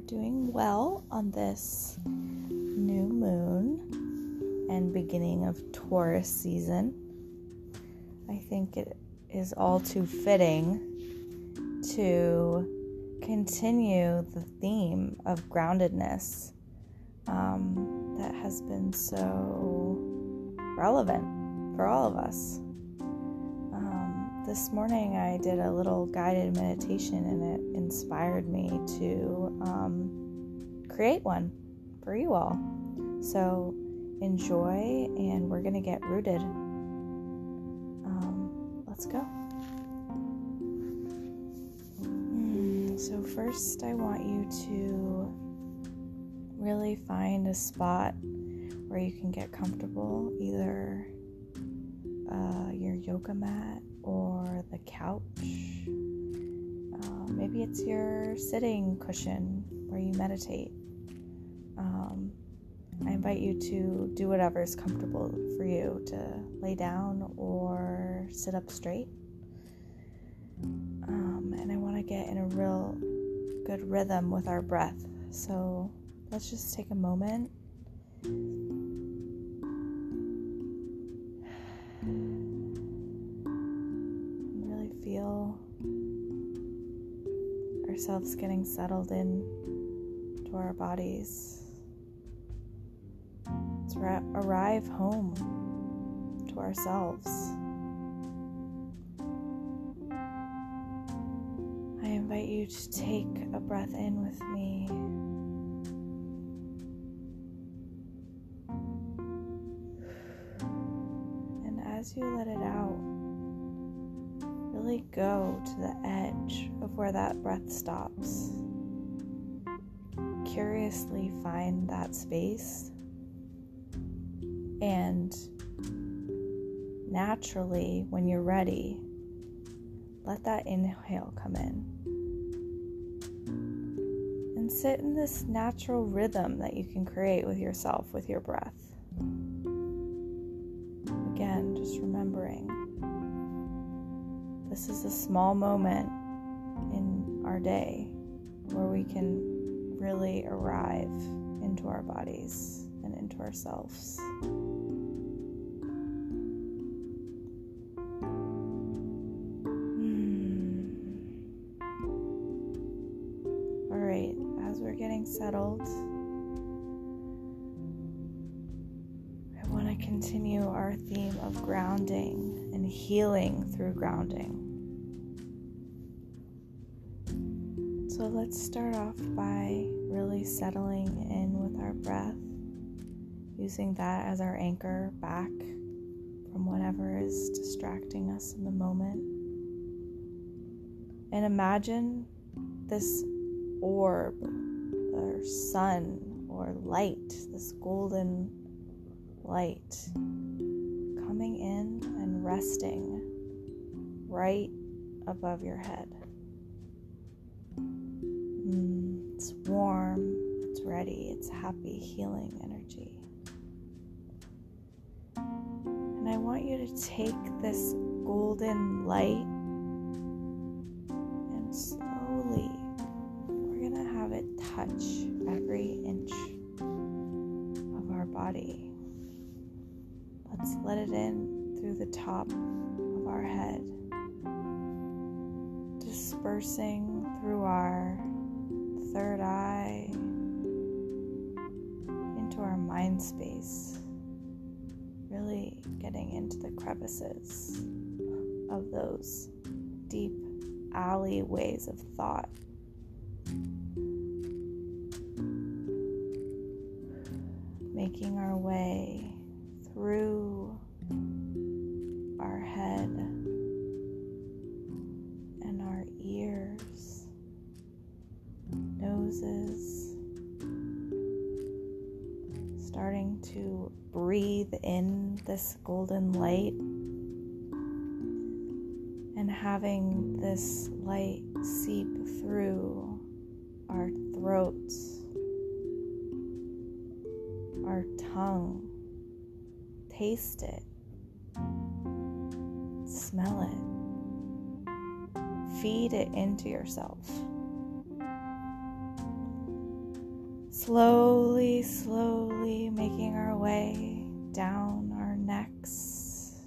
are doing well on this new moon and beginning of Taurus season. I think it is all too fitting to continue the theme of groundedness um, that has been so relevant for all of us this morning I did a little guided meditation and it inspired me to um, create one for you all. So enjoy, and we're going to get rooted. Um, let's go. Mm, so, first, I want you to really find a spot where you can get comfortable, either uh, your yoga mat or the couch. Uh, maybe it's your sitting cushion where you meditate. Um, I invite you to do whatever is comfortable for you to lay down or sit up straight. Um, and I want to get in a real good rhythm with our breath. So let's just take a moment ourselves getting settled in to our bodies. Let's ra- arrive home to ourselves. I invite you to take a breath in with me. And as you let it out, go to the edge of where that breath stops. Curiously find that space and naturally, when you're ready, let that inhale come in. And sit in this natural rhythm that you can create with yourself, with your breath. This is a small moment in our day where we can really arrive into our bodies and into ourselves. Hmm. All right, as we're getting settled, I want to continue our theme of grounding and healing through grounding. Let's start off by really settling in with our breath, using that as our anchor back from whatever is distracting us in the moment. And imagine this orb or sun or light, this golden light coming in and resting right above your head. Warm, it's ready, it's happy, healing energy. And I want you to take this golden light and slowly, we're going to have it touch every inch of our body. Let's let it in through the top of our head, dispersing third eye into our mind space, really getting into the crevices of those deep alleyways of thought. Making our way through our head noses, starting to breathe in this golden light. And having this light seep through our throats, our tongue. Taste it, smell it, feed it into yourself Slowly, slowly making our way down our necks,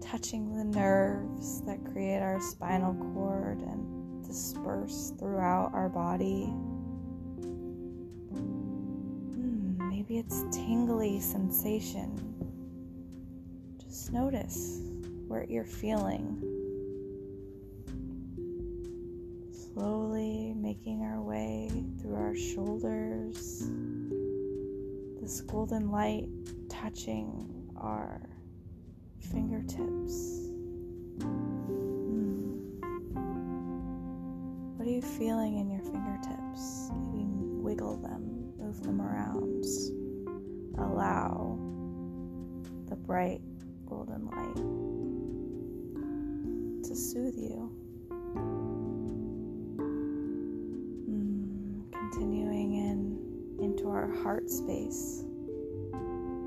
touching the nerves that create our spinal cord and disperse throughout our body. Hmm, maybe it's tingly sensation. Just notice where you're feeling. Slowly making our way through our shoulders, this golden light touching our fingertips. Hmm. What are you feeling in your fingertips? Maybe wiggle them, move them around. Allow the bright golden light to soothe you. Our heart space.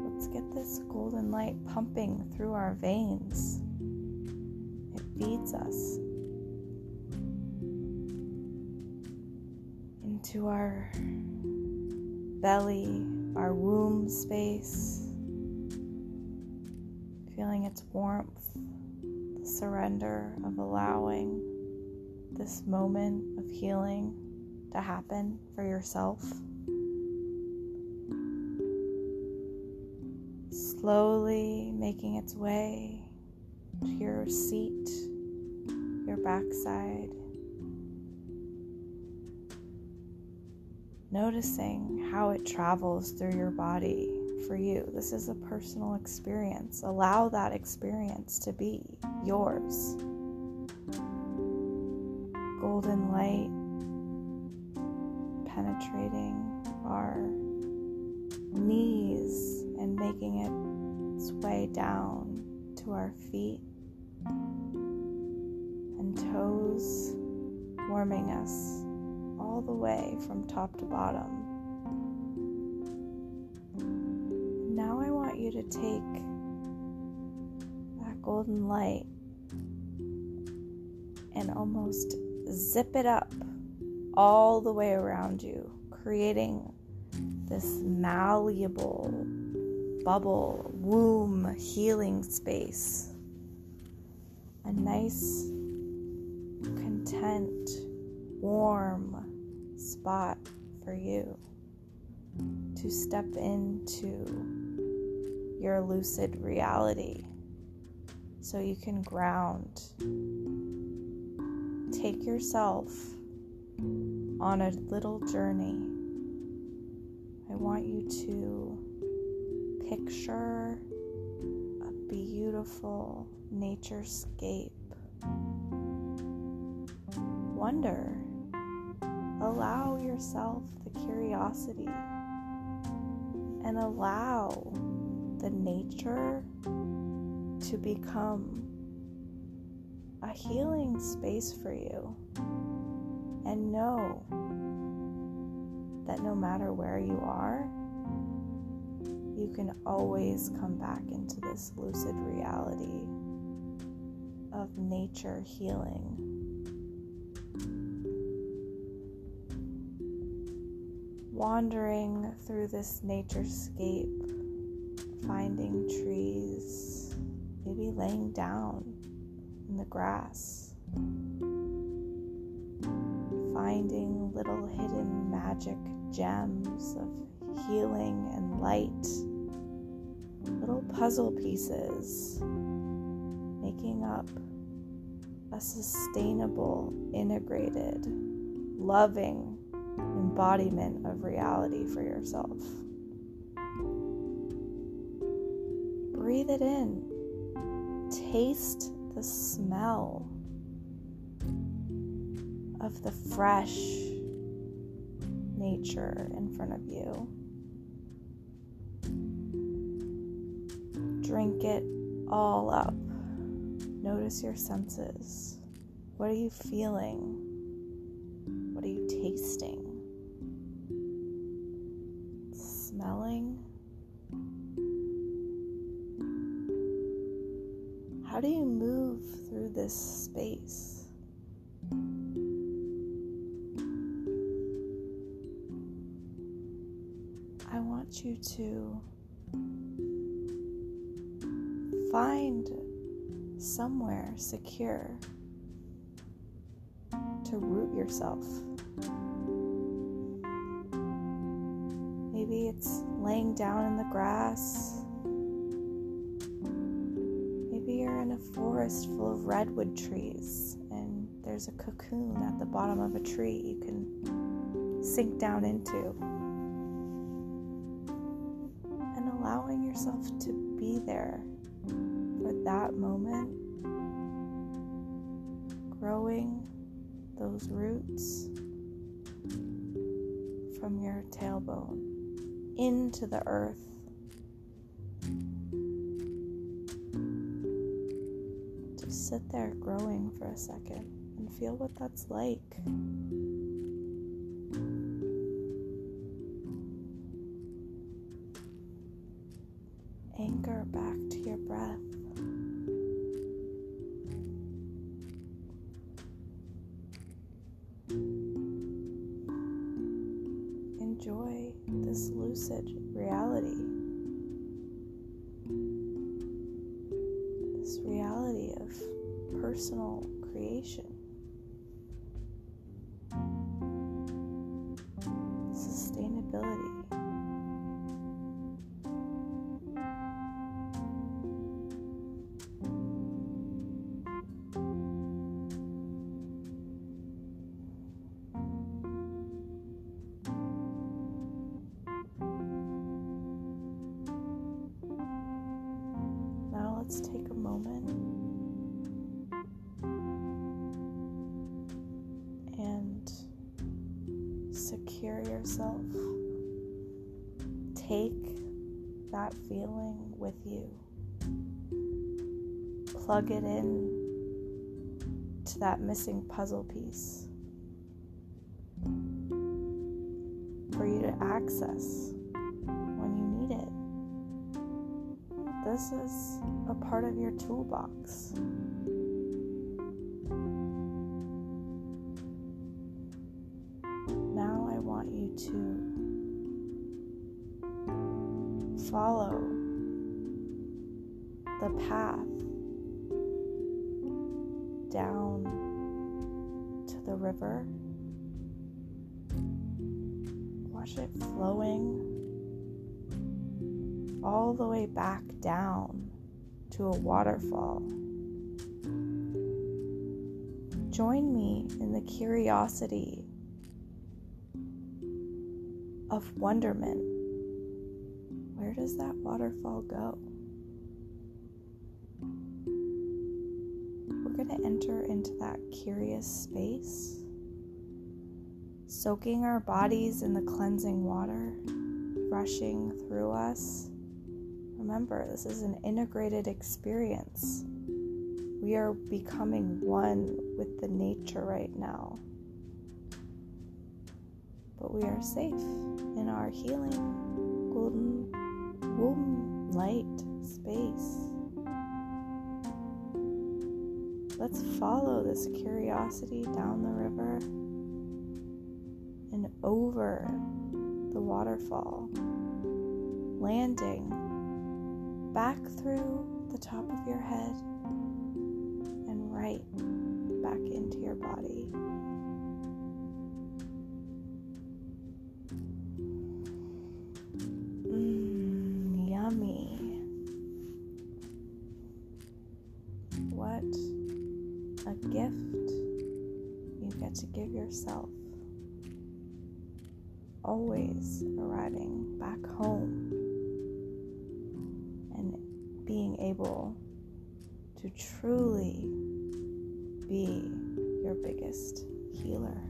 Let's get this golden light pumping through our veins. It feeds us into our belly, our womb space feeling its warmth, the surrender of allowing this moment of healing to happen for yourself. Slowly making its way to your seat, your backside. Noticing how it travels through your body for you. This is a personal experience. Allow that experience to be yours. Golden light penetrating our knees and making it its way down to our feet and toes, warming us all the way from top to bottom. Now I want you to take that golden light and almost zip it up all the way around you, creating this malleable bubble, womb healing space. A nice, content, warm spot for you to step into your lucid reality so you can ground. Take yourself on a little journey. I want you to picture a beautiful naturescape. Wonder. Allow yourself the curiosity and allow the nature to become a healing space for you. And know that no matter where you are, you can always come back into this lucid reality of nature healing. Wandering through this naturescape finding trees, maybe laying down in the grass, finding little hidden magic gems of healing and light, little puzzle pieces, making up a sustainable, integrated, loving embodiment of reality for yourself. breathe it in. Taste the smell of the fresh nature in front of you. Drink it all up. Notice your senses. What are you feeling? What are you tasting? Smelling? How do you move through this space? I want you to find somewhere secure to root yourself. Maybe it's laying down in the grass. Maybe you're in a forest full of redwood trees and there's a cocoon at the bottom of a tree you can sink down into. And allowing yourself to be there for that moment, growing those roots from your tailbone into the earth. Just sit there growing for a second and feel what that's like. Anchor back to your breath. Personal creation. Sustainability. Now let's take a moment secure yourself. Take that feeling with you. Plug it in to that missing puzzle piece for you to access when you need it. This is a part of your toolbox. The path down to the river. Watch it flowing all the way back down to a waterfall. Join me in the curiosity of wonderment. Where does that waterfall go? Into that curious space, soaking our bodies in the cleansing water, rushing through us. Remember, this is an integrated experience. We are becoming one with the nature right now. But we are safe in our healing, golden womb light space. Let's follow this curiosity down the river and over the waterfall, landing back through the top of your head and right back into your body. To give yourself. Always arriving back home and being able to truly be your biggest healer.